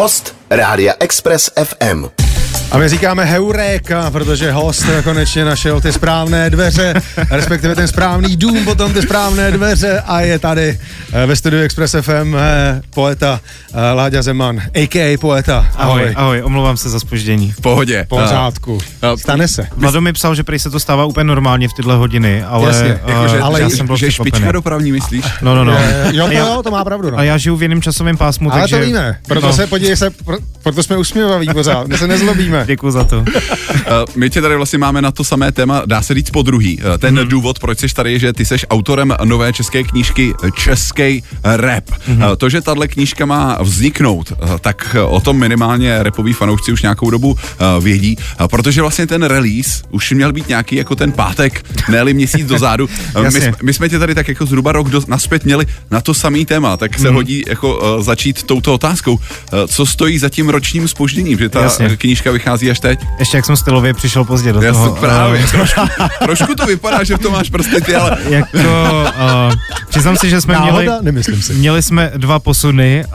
Host Rádia Express FM. A my říkáme heuréka, protože host konečně našel ty správné dveře, respektive ten správný dům, potom ty správné dveře a je tady eh, ve studiu Express FM eh, poeta eh, Láďa Zeman, a.k.a. poeta. Ahoj, ahoj, ahoj omlouvám se za spoždění. V pohodě. Pořádku. Stane se. Vlado mi psal, že prý se to stává úplně normálně v tyhle hodiny, ale, Jasně, Jako, že, ale ale já jsem byl že špička dopravní, myslíš? No, no, no. Jo, to, já- jo, to má pravdu. No. A já žiju v jiném časovém pásmu, Ale takže... to víme, proto no, se, podívej se, pro, proto jsme usměvaví pořád, my se nezlobíme. Děkuji za to. Uh, my tě tady vlastně máme na to samé téma, dá se říct po druhý. Uh, Ten Mhm. mm. důvod, proč jsi tady, je, že ty seš autorem nové české knížky Český rap. Mhm. Mm. Uh, to, že tahle knížka má vzniknout, uh, tak o tom minimálně repoví fanoušci už nějakou dobu uh, vědí, uh, protože vlastně ten release už měl být nějaký jako ten pátek, ne měsíc dozadu. My, jsme- my jsme tě tady tak jako zhruba rok do, naspět měli na to samý téma, tak se mm. hodí jako uh, začít touto otázkou. Uh, co stojí za tím ročním spožděním, že ta Jasně. knížka vychází až teď? Ještě jak jsem stylově přišel pozdě do Já toho. právě, eh, trošku, trošku to vypadá, že v tom máš prsty ty, ale jako, uh, přiznám si, že jsme Náhoda? měli... Nemyslím si. Měli jsme dva posuny uh,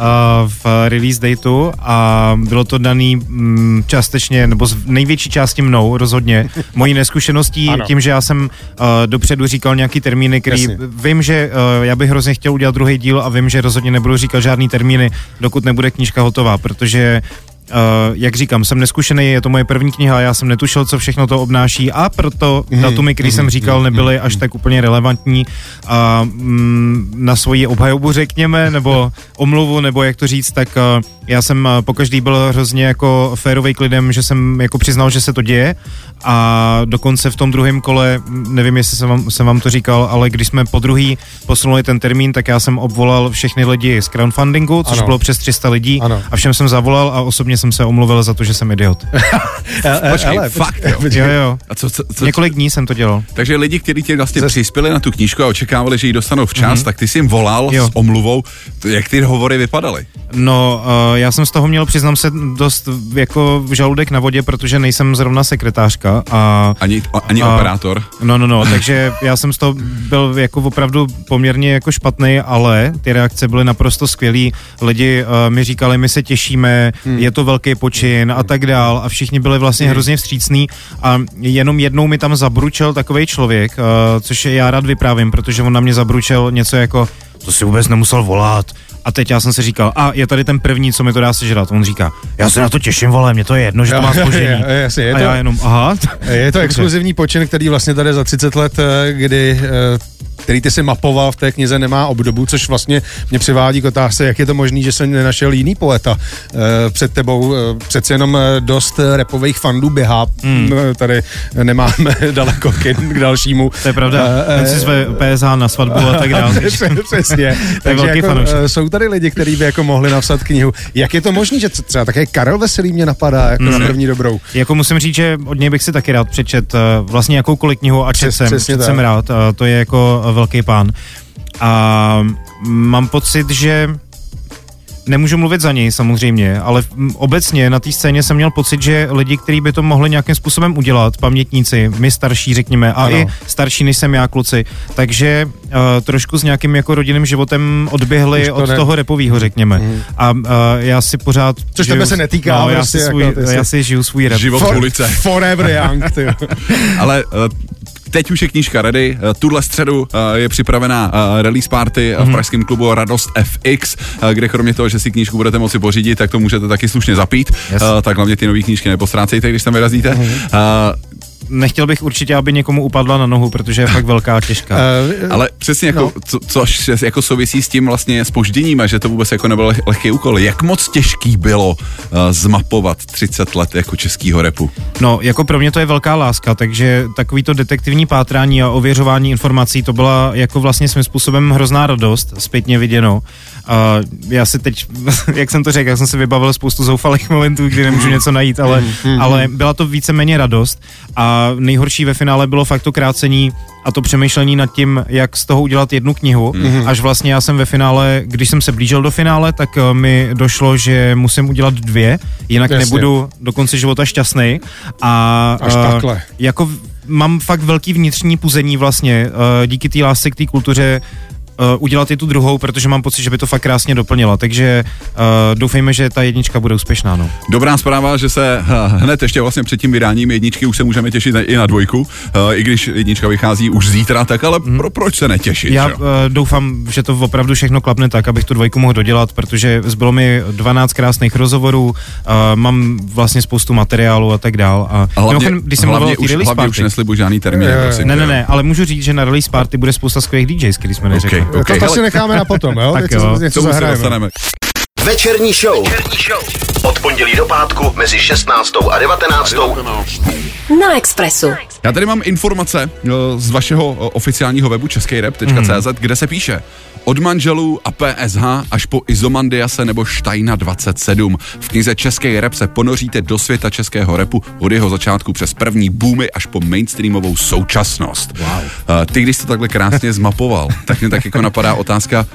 v release dateu a bylo to daný mm, částečně, nebo z největší části mnou rozhodně, mojí neskušeností, Ano. tím, že já jsem uh, dopředu říkal nějaký termíny, který Jasně. vím, že uh, já bych hrozně chtěl udělat druhý díl a vím, že rozhodně nebudu říkat žádný termíny, dokud nebude knížka hotová, protože Uh, jak říkám, jsem neskušený, je to moje první kniha, já jsem netušil, co všechno to obnáší a proto Mhm, datumy, který jsem říkal, nebyly až tak úplně relevantní a mm, na svoji obhajobu řekněme, nebo omluvu, nebo jak to říct, tak uh, já jsem uh, pokaždý byl hrozně jako férovej k lidem, že jsem jako přiznal, že se to děje a dokonce v tom druhém kole, m, nevím, jestli jsem vám, jsem vám to říkal, ale když jsme po druhý posunuli ten termín, tak já jsem obvolal všechny lidi z crowdfundingu, což Ano. bylo přes 300 lidí Ano. a všem jsem zavolal a osobně jsem se omluvil za to, že jsem idiot. počkej, fakt, jo. Jo, jo. A co, co, co, Několik dní jsem to dělal. takže lidi, kteří tě vlastně Ze- přispěli na tu knížku a očekávali, že ji dostanou včas, mm-hmm. tak ty jsi jim volal Jo. s omluvou. Jak ty hovory vypadaly? No, uh, já jsem z toho měl, přiznám se, dost jako v žaludek na vodě, protože nejsem zrovna sekretářka a Ani, ani A- operátor. No, no, no, takže já jsem z toho byl jako opravdu poměrně jako špatný, ale ty reakce byly naprosto skvělý. Lidi uh, mi říkali, my se těšíme, hmm. je to velký počin a tak dál a všichni byli vlastně hrozně vstřícní a jenom jednou mi tam zabručel takový člověk, uh, což já rád vyprávím, protože on na mě zabručel něco jako, to si vůbec nemusel volat, a teď já jsem si říkal, a je tady ten první, co mi to dá sežrat. On říká, já se na to těším, vole, mě to je jedno, že to má spoždění. Je- je- je a to- já jenom, aha. Je to exkluzivní počin, který vlastně tady za 30 let, eh, kdy eh, který ty si mapoval v té knize, nemá obdobu, což vlastně mě přivádí k otázce, jak je to možné, že jsem nenašel jiný poeta eh, před tebou. Eh, Přece jenom eh, dost repových fandů běhá. Hmm. Tady nemáme daleko k, k dalšímu. To je pravda, ten si zve PSH na svatbu a tak dále. Přesně. Takže jako, fanoušek. jsou tady lidi, kteří by jako mohli napsat knihu. Jak je to možné, že třeba také Karel Veselý mě napadá jako Hmm. na první dobrou? Jako musím říct, že od něj bych si taky rád přečet vlastně jakoukoliv knihu a čet Přes- jsem, čet jsem rád, to je jako velký pán. A mám pocit, že Nemůžu mluvit za něj samozřejmě, ale obecně na té scéně jsem měl pocit, že lidi, kteří by to mohli nějakým způsobem udělat, pamětníci, my starší řekněme, a Ano. i starší než jsem já kluci, takže uh, trošku s nějakým jako rodinným životem odběhli Už to od ne- toho repovýho, řekněme. A uh, já si pořád... Což žiju- tebe se netýká, no, já, prostě si svůj, jako ty si- já si žiju svůj rap. Život For- ulice. Forever young, ty. Ale uh, teď už je knížka ready. Uh, tuhle středu uh, je připravená uh, release party v pražském klubu Radost FX, kde kromě toho, že si knížku budete moci pořídit, tak to můžete taky slušně zapít. Yes. Tak hlavně ty nové knížky nepostrácejte, když tam vyrazíte. Uh, Nechtěl bych určitě, aby někomu upadla na nohu, protože je fakt velká, těžká. Eh, Ale přesně jako, No. co, což jako souvisí s tím vlastně spožděním a že to vůbec jako nebyl leh- lehký úkol. Jak moc těžký bylo uh, zmapovat 30 let jako českýho repu? No, jako pro mě to je velká láska, takže takový to detektivní pátrání a ověřování informací, to byla jako vlastně svým způsobem hrozná radost, zpětně viděno. A já si teď, jak jsem to řekl, já jsem si vybavil spoustu zoufalých momentů, kdy nemůžu něco najít, ale, ale byla to víceméně radost a nejhorší ve finále bylo fakt to krácení a to přemýšlení nad tím, jak z toho udělat jednu knihu, až vlastně já jsem ve finále, když jsem se blížil do finále, tak eh, mi došlo, že musím udělat dvě, jinak Jasně. nebudu do konce života šťastný. A Až eh, takhle. jako mám fakt velký vnitřní puzení vlastně eh, díky té lásce k té kultuře udělat i tu druhou, protože mám pocit, že by to fakt krásně doplnila. Takže uh, doufejme, že ta jednička bude úspěšná. No. Dobrá zpráva, že se uh, hned ještě vlastně před tím vydáním jedničky už se můžeme těšit i na dvojku, uh, i když jednička vychází už zítra, tak ale hmm. pro, proč se netěšit? Já uh, doufám, že to opravdu všechno klapne tak, abych tu dvojku mohl dodělat, protože zbylo mi 12 krásných rozhovorů, uh, mám vlastně spoustu materiálu a tak dál. A, a hlavně, když jsem hlavně, už, hlavně party, už neslibuji žádný termín. Je, ne, ne, ne, ale můžu říct, že na release party bude spousta skvělých DJs, který jsme neřekli. Okay, okay, to, to si necháme na potom, jo? tak jo. Něco, něco zahrajeme. Večerní show. Večerní show. Od pondělí do pátku mezi 16. a 19. Na Expressu. Já tady mám informace eh, z vašeho eh, oficiálního webu českejrep.cz, mm. kde se píše od manželů a PSH až po Izomandiase nebo Štajna 27. V knize Český rap se ponoříte do světa českého repu od jeho začátku přes první boomy až po mainstreamovou současnost. Wow. Uh, ty, když to takhle krásně zmapoval, tak mě tak jako napadá otázka,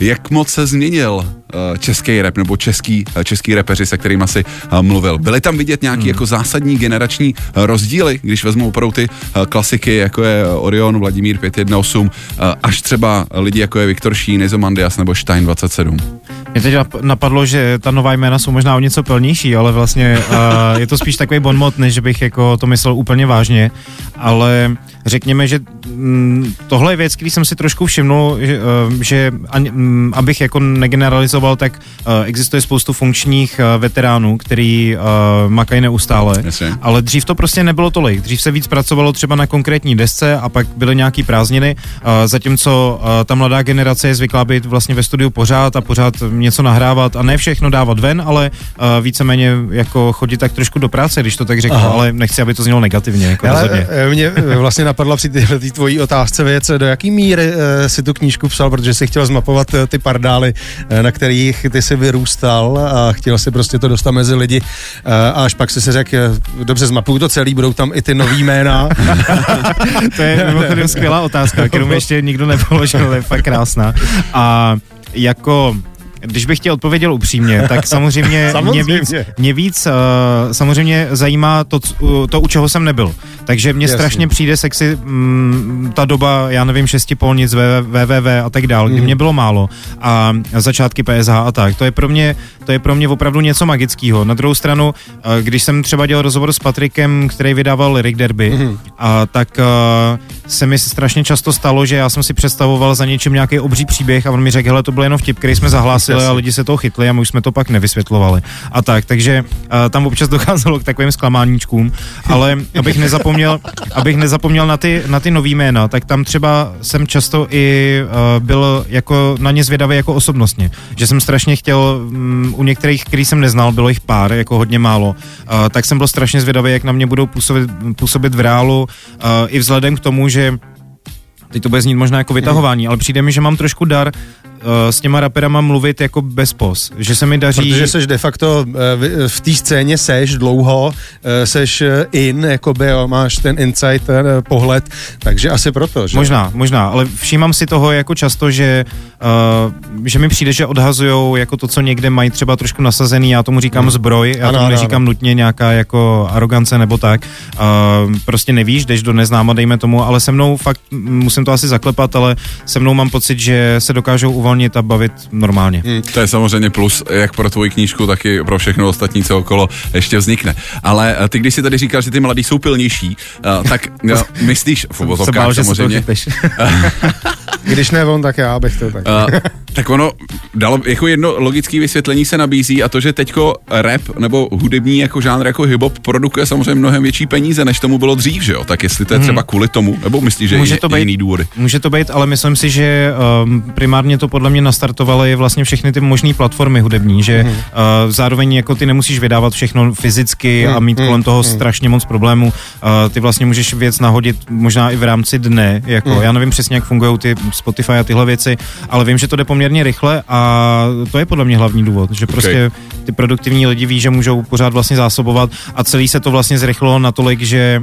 jak moc se změnil uh, český rap nebo český, uh, český repeři, se kterými asi uh, mluvil? Byly tam vidět nějaký hmm. jako zásadní generační uh, rozdíly, když vezmou opravdu ty uh, klasiky, jako je Orion, Vladimír 518, uh, až třeba lidi jako je Viktor Šín, Izomandias nebo Stein 27? Mě teď napadlo, že ta nová jména jsou možná o něco plnější, ale vlastně uh, je to spíš takový bonmot, než bych jako to myslel úplně vážně, ale řekněme, že mm, tohle je věc, který jsem si trošku všimnul, že, uh, že mm, abych jako negeneralizoval, tak uh, existuje spoustu funkčních uh, veteránů, který makají neustále, Jasně. ale dřív to prostě nebylo tolik. Dřív se víc pracovalo třeba na konkrétní desce a pak byly nějaký prázdniny, zatímco ta mladá generace je zvyklá být vlastně ve studiu pořád a pořád něco nahrávat a ne všechno dávat ven, ale víceméně jako chodit tak trošku do práce, když to tak řeknu, Aha. ale nechci, aby to znělo negativně. Jako ale, mě vlastně napadla při této tvojí otázce věc, do jaký míry uh, si tu knížku psal, protože si chtěl zmapovat uh, ty pardály, uh, na kterých ty si vyrůstal a chtěl si prostě to dostat mezi lidi uh, a až pak si si řekl, dobře, zmapuju to celý, budou tam i ty nový jména. to je mimochodem skvělá otázka, kterou mi ještě nikdo nepoložil, je fakt krásná. A jako když bych tě odpověděl upřímně, tak samozřejmě, samozřejmě. mě víc, mě víc uh, samozřejmě zajímá to, to, u čeho jsem nebyl. Takže mně Jasně. strašně přijde sexy mm, ta doba, já nevím, šesti polnic, www a tak dál, mm. kdy mhm. mě bylo málo a začátky PSH a tak. To je pro mě, to je pro mě opravdu něco magického. Na druhou stranu, uh, když jsem třeba dělal rozhovor s Patrikem, který vydával Lyric Derby, mm. a tak uh, se mi strašně často stalo, že já jsem si představoval za něčím nějaký obří příběh a on mi řekl, hele, to byl jenom vtip, který jsme zahlásili a lidi se toho chytli a my už jsme to pak nevysvětlovali. A tak, takže uh, tam občas docházelo k takovým zklamáníčkům, ale abych nezapomněl, abych nezapomněl na ty, na ty nový jména, tak tam třeba jsem často i uh, byl jako na ně zvědavý jako osobnostně, že jsem strašně chtěl um, u některých, který jsem neznal, bylo jich pár, jako hodně málo, uh, tak jsem byl strašně zvědavý, jak na mě budou působit, působit v reálu, uh, i vzhledem k tomu, že teď to bude znít možná jako vytahování, ale přijde mi, že mám trošku dar s těma raperama mluvit jako bez pos, že se mi daří... Protože seš de facto uh, v té scéně seš dlouho, uh, seš in, jakoby jo, máš ten insight, ten pohled, takže asi proto, že? Možná, možná, ale všímám si toho jako často, že, že mi přijde, že odhazujou jako to, co někde mají třeba trošku nasazený, já tomu říkám hmm. zbroj, já ano, tomu neříkám ano. nutně nějaká jako arogance nebo tak, prostě nevíš, jdeš do neznáma, dejme tomu, ale se mnou fakt, musím to asi zaklepat, ale se mnou mám pocit, že se dokážou uvolnit a bavit normálně. Hmm. To je samozřejmě plus, jak pro tvoji knížku, tak i pro všechno ostatní, co okolo ještě vznikne. Ale eh, ty, když si tady říkal, že ty mladí jsou pilnější, uh, tak uh, myslíš, v uvozovkách samozřejmě. Když ne on, tak já bych to tak. Uh, tak ono, dalo, jako jedno logické vysvětlení se nabízí a to, že teďko rap nebo hudební jako žánr jako hip-hop produkuje samozřejmě mnohem větší peníze, než tomu bylo dřív, že jo? Tak jestli to je třeba hmm. kvůli tomu, nebo myslíš, že může je to být, jiný důvody? Může to být, ale myslím si, že um, primárně to podle mě nastartovaly vlastně všechny ty možné platformy hudební, že hmm. uh, zároveň jako ty nemusíš vydávat všechno fyzicky hmm. a mít hmm. kolem toho hmm. strašně moc problémů. Uh, ty vlastně můžeš věc nahodit možná i v rámci dne, jako hmm. já nevím přesně, jak fungují ty Spotify a tyhle věci, ale vím, že to jde poměrně rychle a to je podle mě hlavní důvod, že prostě okay. ty produktivní lidi ví, že můžou pořád vlastně zásobovat a celý se to vlastně zrychlilo natolik, že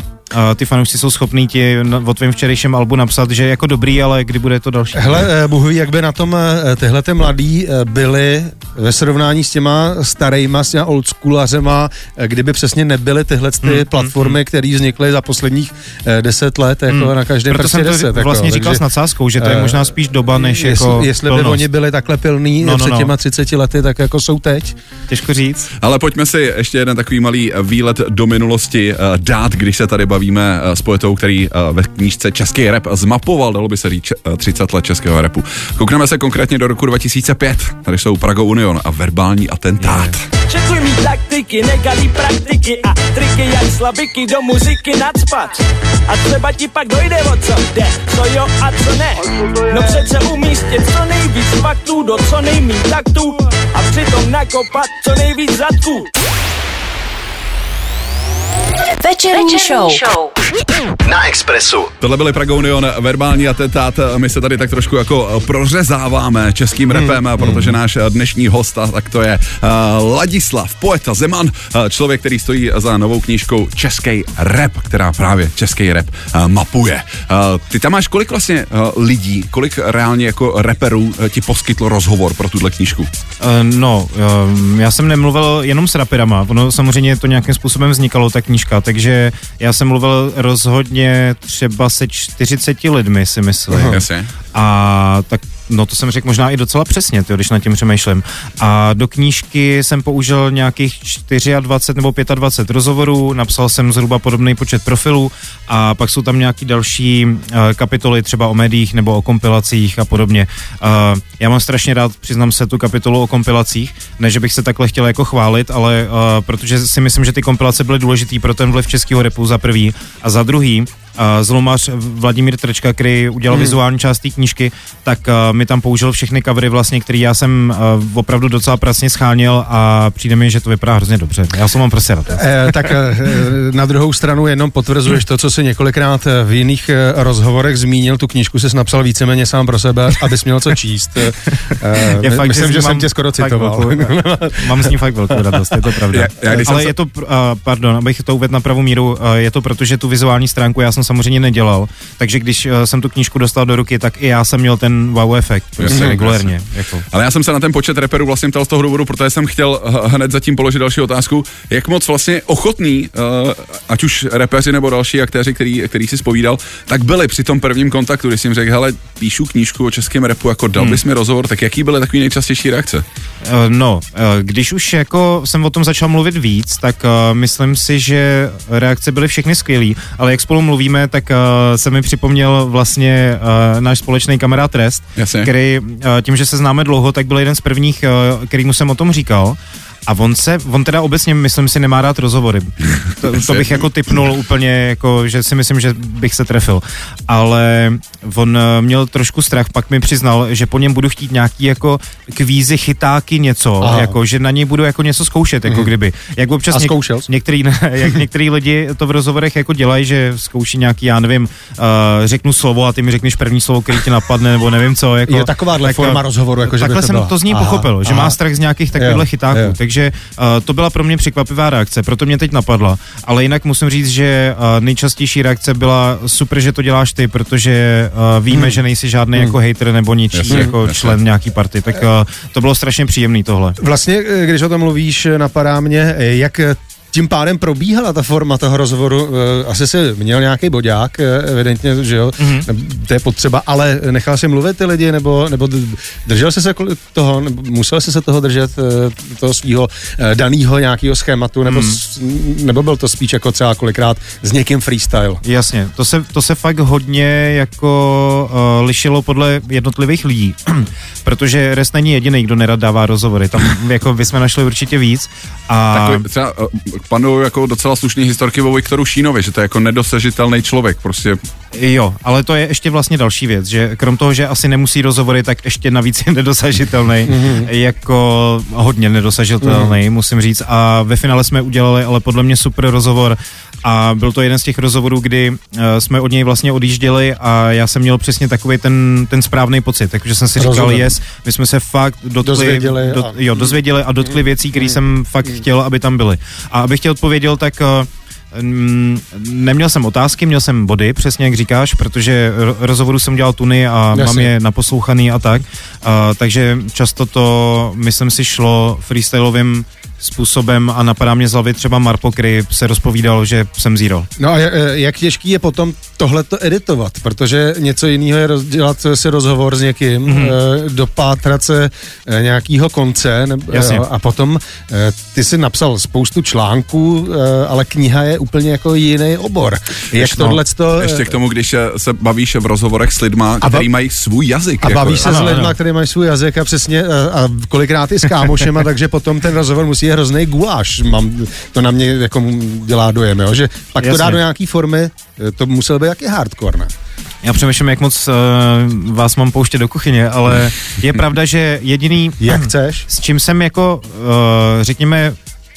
ty fanoušci jsou schopní ti o tvém včerejším albu napsat, že je jako dobrý, ale kdy bude to další. Hele, eh, Bůh ví, jak by na tom eh, tyhle ty mladí eh, byli ve srovnání s těma starejma, s těma oldschoolářema, eh, kdyby přesně nebyly tyhle ty Hmm, platformy, které vznikly za posledních deset let, jako na každém Proto prstě jsem to deset. vlastně jako, říkal s nadsázkou, že to je možná spíš doba, než jestli, jako jestli by plnost. oni byli takhle pilní No, no, před no. těma 30 lety, tak jako jsou teď. Těžko říct. Ale pojďme si ještě jeden takový malý výlet do minulosti dát, když se tady bavíme eh, s poetou, který eh, ve knížce Český rap zmapoval, dalo by se říct, eh, 30 let českého rapu. Koukneme se konkrétně do roku 2005. Tady jsou Prago Union a verbální atentát. Taktiky, praktiky a triky jak slabiky do muziky nadspat. A třeba ti pak dojde o co jde, co jo a co ne. No přece umístit co nejvíc faktů do co taktů a přitom nakopat co nejvíc zadků. Večerní show. Na Expressu. Tohle byly Prago Union, verbální atentát. My se tady tak trošku jako prořezáváme českým repem, protože náš dnešní host, a tak to je uh, Ladislav, poeta Zeman, uh, člověk, který stojí za novou knížkou Český rap, která právě český rap uh, mapuje. Uh, ty tam máš kolik vlastně uh, lidí, kolik reálně jako reperů uh, ti poskytlo rozhovor pro tuhle knížku? Uh, no, uh, já jsem nemluvil jenom s raperama, ono samozřejmě to nějakým způsobem vznikalo, ta knížka, takže já jsem mluvil rozhodně třeba se 40 lidmi, si myslím. Jasně. A tak no to jsem řekl možná i docela přesně, tyjo, když nad tím přemýšlím. A do knížky jsem použil nějakých 24 nebo 25 rozhovorů, napsal jsem zhruba podobný počet profilů a pak jsou tam nějaký další uh, kapitoly třeba o médiích nebo o kompilacích a podobně. Uh, já mám strašně rád, přiznám se, tu kapitolu o kompilacích, ne, že bych se takhle chtěl jako chválit, ale uh, protože si myslím, že ty kompilace byly důležitý pro ten vliv českého repu za prvý a za druhý, zlomař Vladimír Trčka, který udělal hmm. vizuální část té knížky, tak uh, mi tam použil všechny covery vlastně, který já jsem uh, opravdu docela pracně schánil a přijde mi, že to vypadá hrozně dobře. Já jsem mám prostě rád. Eh, tak eh, na druhou stranu jenom potvrzuješ to, co si několikrát eh, v jiných eh, rozhovorech zmínil. Tu knížku jsi napsal víceméně sám pro sebe, abys měl co číst. Eh, Je my- fakt, myslím, ní že jsem mám tě skoro citoval. velkou- mám s ním fakt velkou radost, je to pravda. Já- já jsem Ale se- je to, uh, pardon, abych to uvedl na pravou míru, uh, je to proto, že tu vizuální stránku já jsem samozřejmě nedělal, takže když uh, jsem tu knížku dostal do ruky, tak i já jsem měl ten wow efekt, prostě Jasně, regulérně. Jako. Ale já jsem se na ten počet reperů vlastně ptal z toho důvodu, protože jsem chtěl h- hned zatím položit další otázku. Jak moc vlastně ochotný, uh, ať už repeři nebo další aktéři, který, který si spovídal, tak byli při tom prvním kontaktu, když jsem řekl, hele, píšu knížku o českém repu, jako dal bys mi rozhovor, tak jaký byly takový nejčastější reakce? Eh, No, eh, když už jako jsem o tom začal mluvit víc, tak uh, myslím si, že reakce byly všechny skvělý, ale jak spolu mluvíme, tak uh, se mi připomněl vlastně uh, náš společný kamarád Rest, Jasně. který uh, tím, že se známe dlouho, tak byl jeden z prvních, uh, kterýmu jsem o tom říkal. A on se, on teda obecně, myslím si, nemá rád rozhovory. To, to bych jako typnul úplně, jako, že si myslím, že bych se trefil. Ale on eh, měl trošku strach, pak mi přiznal, že po něm budu chtít nějaký jako kvízy, chytáky, něco, Aha. jako, že na něj budu jako něco zkoušet, jako kdyby. Jak občas A zkoušel jsi? některý, jak některý lidi to v rozhovorech jako dělají, že zkouší nějaký, já nevím, uh, řeknu slovo a ty mi řekneš první slovo, který ti napadne, nebo nevím co. Jako, Je takováhle tak, forma rozhovoru, jako že by Takhle to jsem to z ní Aha, pochopil, že aha. má strach z nějakých takovýchhle Jo, chytáků. jo. Takže uh, to byla pro mě překvapivá reakce, proto mě teď napadla. Ale jinak musím říct, že uh, nejčastější reakce byla super, že to děláš ty, protože uh, víme, Hmm. že nejsi žádný jako hater nebo ničí Jasně, jako jasně. člen nějaký party. Tak uh, to bylo strašně příjemný tohle. Vlastně, když o tom mluvíš, napadá mě, jak tím pádem probíhala ta forma toho rozhovoru. Eh, Asi si měl nějaký boďák, eh, evidentně, že jo, Mhm. mm-hmm. to je potřeba, ale nechal si mluvit ty lidi, nebo, nebo držel jsi se toho, nebo musel jsi se toho držet, eh, toho svého daného nějakého schématu, nebo, s- nebo byl to spíš jako třeba kolikrát s někým freestyle? Jasně, to se, to se fakt hodně jako uh, lišilo podle jednotlivých lidí, protože Rest není jediný, kdo nerad dává rozhovory, tam jako by jsme našli určitě víc a Takový, třeba panují jako docela slušný historky o Viktoru Šínovi, že to je jako nedosažitelný člověk, prostě. Jo, ale to je ještě vlastně další věc, že krom toho, že asi nemusí rozhovory, tak ještě navíc je nedosažitelný, jako hodně nedosažitelný, musím říct. A ve finále jsme udělali ale podle mě super rozhovor a byl to jeden z těch rozhovorů, kdy uh, jsme od něj vlastně odjížděli a já jsem měl přesně takový ten, ten správný pocit, takže jsem si říkal, Rozumím. yes, my jsme se fakt dotkli, Dozvěděli a- jo, dozvěděli a dotkli věcí, které jsem fakt chtěl, aby tam byly. A abych tě odpověděl, tak uh, neměl jsem otázky, měl jsem body, přesně jak říkáš, protože ro- rozhovoru jsem dělal tuny a Jasně. mám je naposlouchaný a tak, a, takže často to, myslím si, šlo freestylovým způsobem a napadá mě z hlavy třeba Marpo Kryp se rozpovídal, že jsem zero. No a eh, jak těžký je potom tohleto editovat, protože něco jiného je dělat si rozhovor s někým, Mhm. mm-hmm. dopátrat se eh, nějakého konce ne, Jasně. a potom ty si napsal spoustu článků, ale kniha je úplně jako jiný obor. Jak Ještě- tohle to... Ještě k tomu, když eh, se bavíš v rozhovorech s lidma, A ba- který mají svůj jazyk. A jako bavíš se Ano, s lidma, ano. kteří mají svůj jazyk a přesně eh, a kolikrát i s kámošema, takže potom ten rozhovor musí je hrozný guláš. Mám, to na mě jako dělá dojem, jo? že pak to Jasně. dá do nějaký formy, eh, to musel být jaký hardcore, ne? Já přemýšlím, jak moc uh, vás mám pouštět do kuchyně, ale je pravda, že jediný... Jak chceš? S čím jsem jako, uh, řekněme,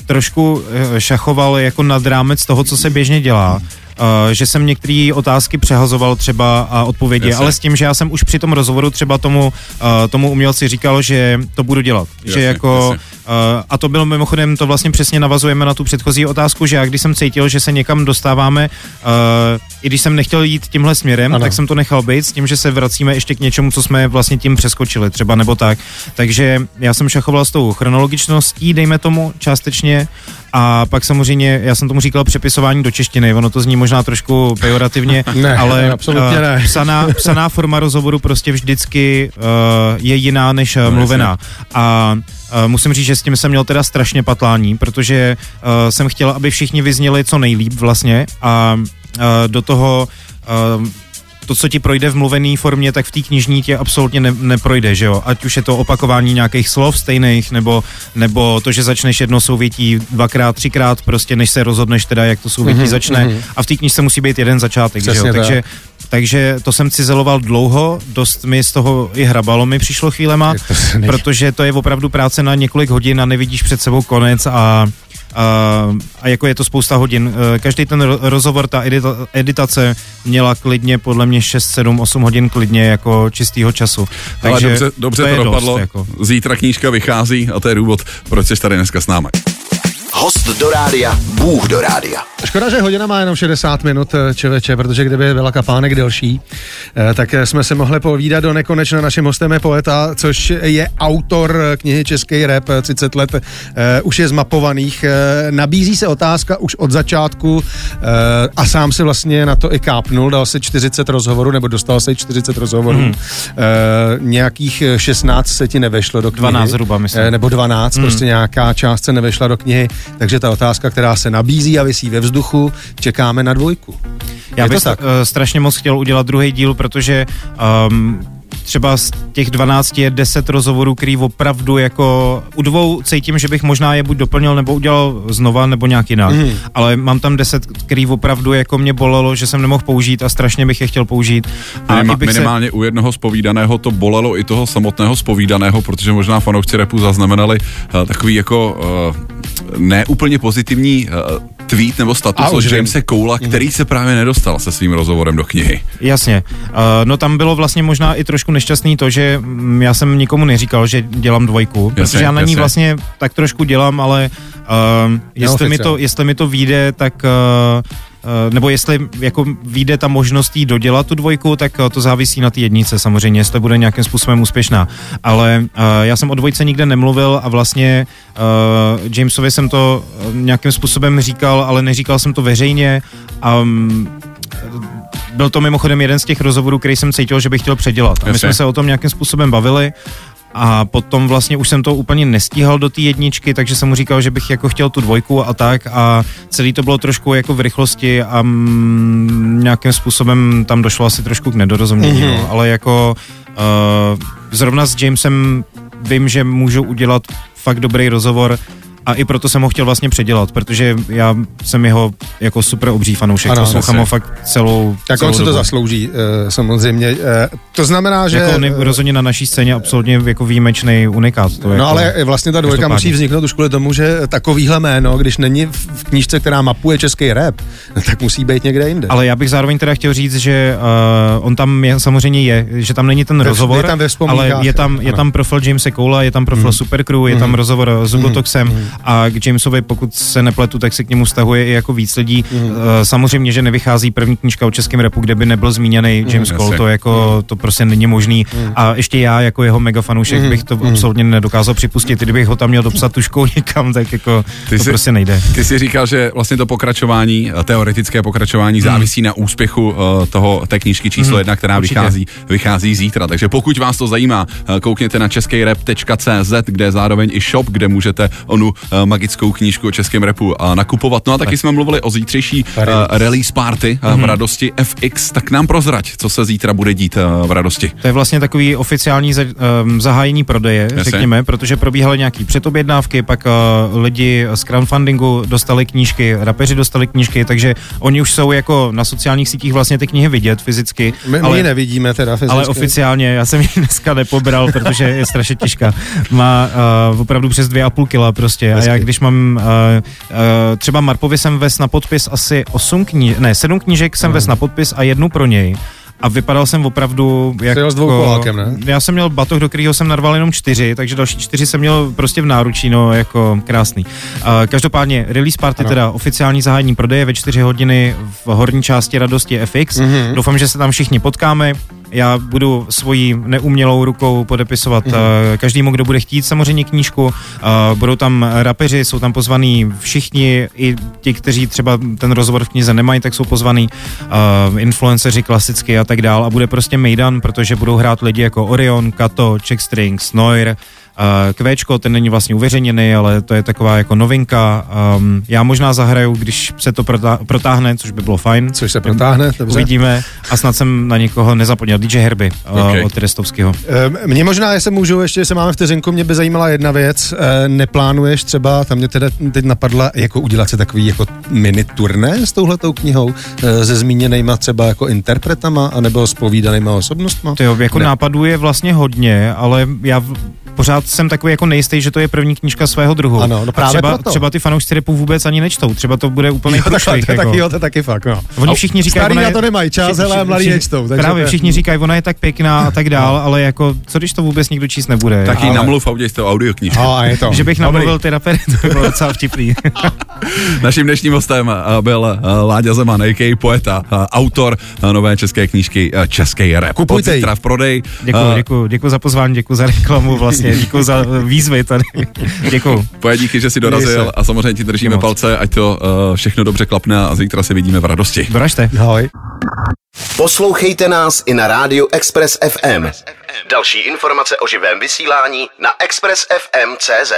trošku eh, šachoval jako nad rámec toho, co se běžně dělá. Uh, že jsem některé otázky přehazoval třeba a odpovědi, Jasně. ale s tím, že já jsem už při tom rozhovoru třeba tomu, uh, tomu umělci říkal, že to budu dělat. že Jasně, jako, jasně. Uh, a to bylo mimochodem, to vlastně přesně navazujeme na tu předchozí otázku, že já když jsem cítil, že se někam dostáváme, uh, i když jsem nechtěl jít tímhle směrem, Ano. tak jsem to nechal být s tím, že se vracíme ještě k něčemu, co jsme vlastně tím přeskočili, třeba nebo tak. Takže já jsem šachoval s tou chronologičností, dejme tomu částečně, a pak samozřejmě, já jsem tomu říkal přepisování do češtiny, ono to zní možná trošku pejorativně, Ne, ale absolutně eh, ne. Psaná, psaná forma rozhovoru prostě vždycky uh, je jiná než uh, mluvená. A uh, musím říct, že s tím jsem měl teda strašně patlání, protože uh, jsem chtěl, aby všichni vyzněli co nejlíp vlastně a uh, do toho to, co ti projde v mluvený formě, tak v té knižní tě absolutně ne, neprojde, že jo? Ať už je to opakování nějakých slov stejných, nebo, nebo to, že začneš jedno souvětí dvakrát, třikrát, prostě než se rozhodneš teda, jak to souvětí mm-hmm, začne. Mm-hmm. A v té knižce musí být jeden začátek, že Přesně jo? tak. Takže, takže to jsem cizeloval dlouho, dost mi z toho i hrabalo mi přišlo chvílema, to protože to je opravdu práce na několik hodin a nevidíš před sebou konec a a, a jako je to spousta hodin. Eh, Každý ten ro- rozhovor, ta edita, editace měla klidně podle mě 6, 7, 8 hodin klidně jako čistýho času. Ale Takže dobře, dobře to, to dopadlo. Dost, jako. Zítra knížka vychází a to je důvod, proč jsi tady dneska s námi. Host do rádia, Bůh do rádia. Škoda, že hodina má jenom 60 minut, eh, čeveče, protože kdyby byla kapánek delší, eh, tak eh, jsme se mohli povídat do nekonečna. Naším hostem je poeta, což je autor knihy Český rap, eh, 30 let už je zmapovaných. Nabízí se otázka už od začátku a sám si vlastně na to i kápnul, dal si 40 rozhovorů, nebo dostal se 40 rozhovorů. Eh, Nějakých eh, 16 se ti nevešlo do knihy. 12 zhruba, myslím. Nebo 12, Mhm. prostě nějaká část se nevešla do knihy, takže ta otázka, která se nabízí a vysí ve vzduchu, čekáme na dvojku. Já bych tak? uh, strašně moc chtěl udělat druhý díl, protože um, třeba z těch 12 je 10 rozhovorů, který opravdu jako u dvou cítím, že bych možná je buď doplnil nebo udělal znova nebo nějak jinak. Mm. Ale mám tam 10, který opravdu jako mě bolelo, že jsem nemohl použít a strašně bych je chtěl použít. A Minima, bych se, minimálně u jednoho spovídaného to bolelo i toho samotného spovídaného, protože možná fanoušci repu zaznamenali uh, takový jako uh, neúplně pozitivní uh, tweet nebo status A od. Jamese Koula, který se právě nedostal se svým rozhovorem do knihy. Jasně. Uh, no tam bylo vlastně možná i trošku nešťastný to, že mm, já jsem nikomu neříkal, že dělám dvojku, Jasně, protože já na ní jasně. vlastně tak trošku dělám, ale uh, jestli, mi to, jestli mi to vyjde, tak uh, nebo jestli jako vyjde ta možnost jí dodělat tu dvojku, tak uh, to závisí na té jednice samozřejmě, jestli bude nějakým způsobem úspěšná. Ale uh, já jsem o dvojce nikde nemluvil a vlastně Jamesovi jsem to nějakým způsobem říkal, ale neříkal jsem to veřejně. Um, byl to mimochodem jeden z těch rozhovorů, který jsem cítil, že bych chtěl předělat. A my jsme se o tom nějakým způsobem bavili a potom vlastně už jsem to úplně nestíhal do té jedničky, takže jsem mu říkal, že bych jako chtěl tu dvojku a tak. A celý to bylo trošku jako v rychlosti a mm, nějakým způsobem tam došlo asi trošku k nedorozumění, mm-hmm. no, ale jako uh, zrovna s Jamesem vím, že můžu udělat fakt dobrý rozhovor a i proto jsem ho chtěl vlastně předělat, protože já jsem jeho jako super obří fanoušek, Ano, poslouchám ho fakt celou, Tak celou on se to zaslouží, eh, samozřejmě. Eh, To znamená, že... Jako on je rozhodně na naší scéně absolutně jako výjimečný unikát. To No jako, ale vlastně ta dvojka musí vzniknout už kvůli tomu, že takovýhle jméno, když není v knížce, která mapuje český rap, tak musí být někde jinde. Ale já bych zároveň teda chtěl říct, že uh, on tam je, samozřejmě je, že tam není ten Ve- rozhovor, je tam ale je tam, je ano. tam profil Jamesa Cola, je tam profil mm. Supercrew, je tam rozhovor s Ugotoxem A k Jamesovi, pokud se nepletu, tak se k němu stahuje i jako víc lidí. Mm. Samozřejmě, že nevychází první knížka o českém repu, kde by nebyl zmíněný James mm, Cole, to jako to prostě není možný. Mm. A ještě já jako jeho mega fanoušek mm. bych to mm. absolutně nedokázal připustit. Kdybych ho tam měl dopsat tuškou někam, tak jako ty to jsi, prostě nejde. Ty jsi říkal, že vlastně to pokračování, teoretické pokračování mm. závisí na úspěchu uh, toho té knížky číslo mm. jedna, která vychází, vychází zítra. Takže pokud vás to zajímá, koukněte na českýrep.cz, kde je zároveň i shop, kde můžete onu magickou knížku o českém repu uh, nakupovat. No a taky tak. jsme mluvili o zítřejší uh, release party uh, mm. v mhm. radosti FX, tak nám prozrať, co se zítra bude dít uh, v radosti. To je vlastně takový oficiální za, um, zahájení prodeje, Jasně. řekněme, protože probíhaly nějaký předobjednávky, pak uh, lidi z crowdfundingu dostali knížky, rapeři dostali knížky, takže oni už jsou jako na sociálních sítích vlastně ty knihy vidět fyzicky. My, ale, my nevidíme teda fyzicky. Ale oficiálně, já jsem ji dneska nepobral, protože je strašně těžká. Má uh, opravdu přes dvě a půl kila prostě. A já když mám uh, uh, třeba Marpovi jsem ves na podpis asi osm knížek, ne, sedm knížek jsem hmm. ves na podpis a jednu pro něj a vypadal jsem opravdu jako... s dvou kolákem, ne? Já jsem měl batoh, do kterého jsem narval jenom čtyři, takže další čtyři jsem měl prostě v náručí, no jako krásný. Uh, každopádně release party, ano. teda oficiální zahájení prodeje ve čtyři hodiny v horní části radosti FX. Mm-hmm. Doufám, že se tam všichni potkáme. Já budu svojí neumělou rukou podepisovat mm-hmm. uh, každému, kdo bude chtít samozřejmě knížku. Uh, budou tam rapeři, jsou tam pozvaní všichni, i ti, kteří třeba ten rozhovor v knize nemají, tak jsou pozvaní uh, influenceři klasicky a tak dál. A bude prostě Mejdan, protože budou hrát lidi jako Orion, Kato, Checkstrings, Noir, Kvéčko, ten není vlastně uveřejněný, ale to je taková jako novinka. Um, já možná zahraju, když se to protáhne, což by bylo fajn. Což se protáhne, dobře. Uvidíme a snad jsem na někoho nezapomněl. DJ Herby okay. uh, od Restovského. Um, mě možná, jestli můžu, ještě se máme vteřinku, mě by zajímala jedna věc. Uh, neplánuješ třeba, tam mě teda teď napadla, jako udělat si takový jako mini turné s touhletou knihou, uh, se zmíněnýma třeba jako interpretama, anebo s povídanýma osobnostma? To jo, jako ne. nápadů je vlastně hodně, ale já pořád jsem takový jako nejistý, že to je první knížka svého druhu. Ano, no právě a třeba, proto. třeba ty fanoušci repu vůbec ani nečtou, třeba to bude úplně průšvih. To, jako. taky, jo, to taky fakt, no. Oni všichni říkají, Starý na to nemají čas, ale mladí nečtou. Takže právě všichni říkají, ona je tak pěkná a tak dál, no. ale jako, co když to vůbec nikdo číst nebude? Taky ale... namluv a udělej to audio knížku. No, a je to. Že bych namluvil ty rapery, to by bylo docela vtipný. Naším dnešním hostem eh, byl eh, Láďa Zeman, a.k. poeta, eh, autor nové české knížky Český rap. Kupujte ji. v prodej. Děkuji, děkuji, děkuji za pozvání, děkuji za reklamu vlastně, děkuji za výzvy tady. Děkuji. Poje díky, že jsi dorazil a samozřejmě ti držíme palce, ať to uh, všechno dobře klapne a zítra se vidíme v radosti. Doražte. Ahoj. Poslouchejte nás i na rádiu Express FM. Další informace o živém vysílání na expressfm.cz.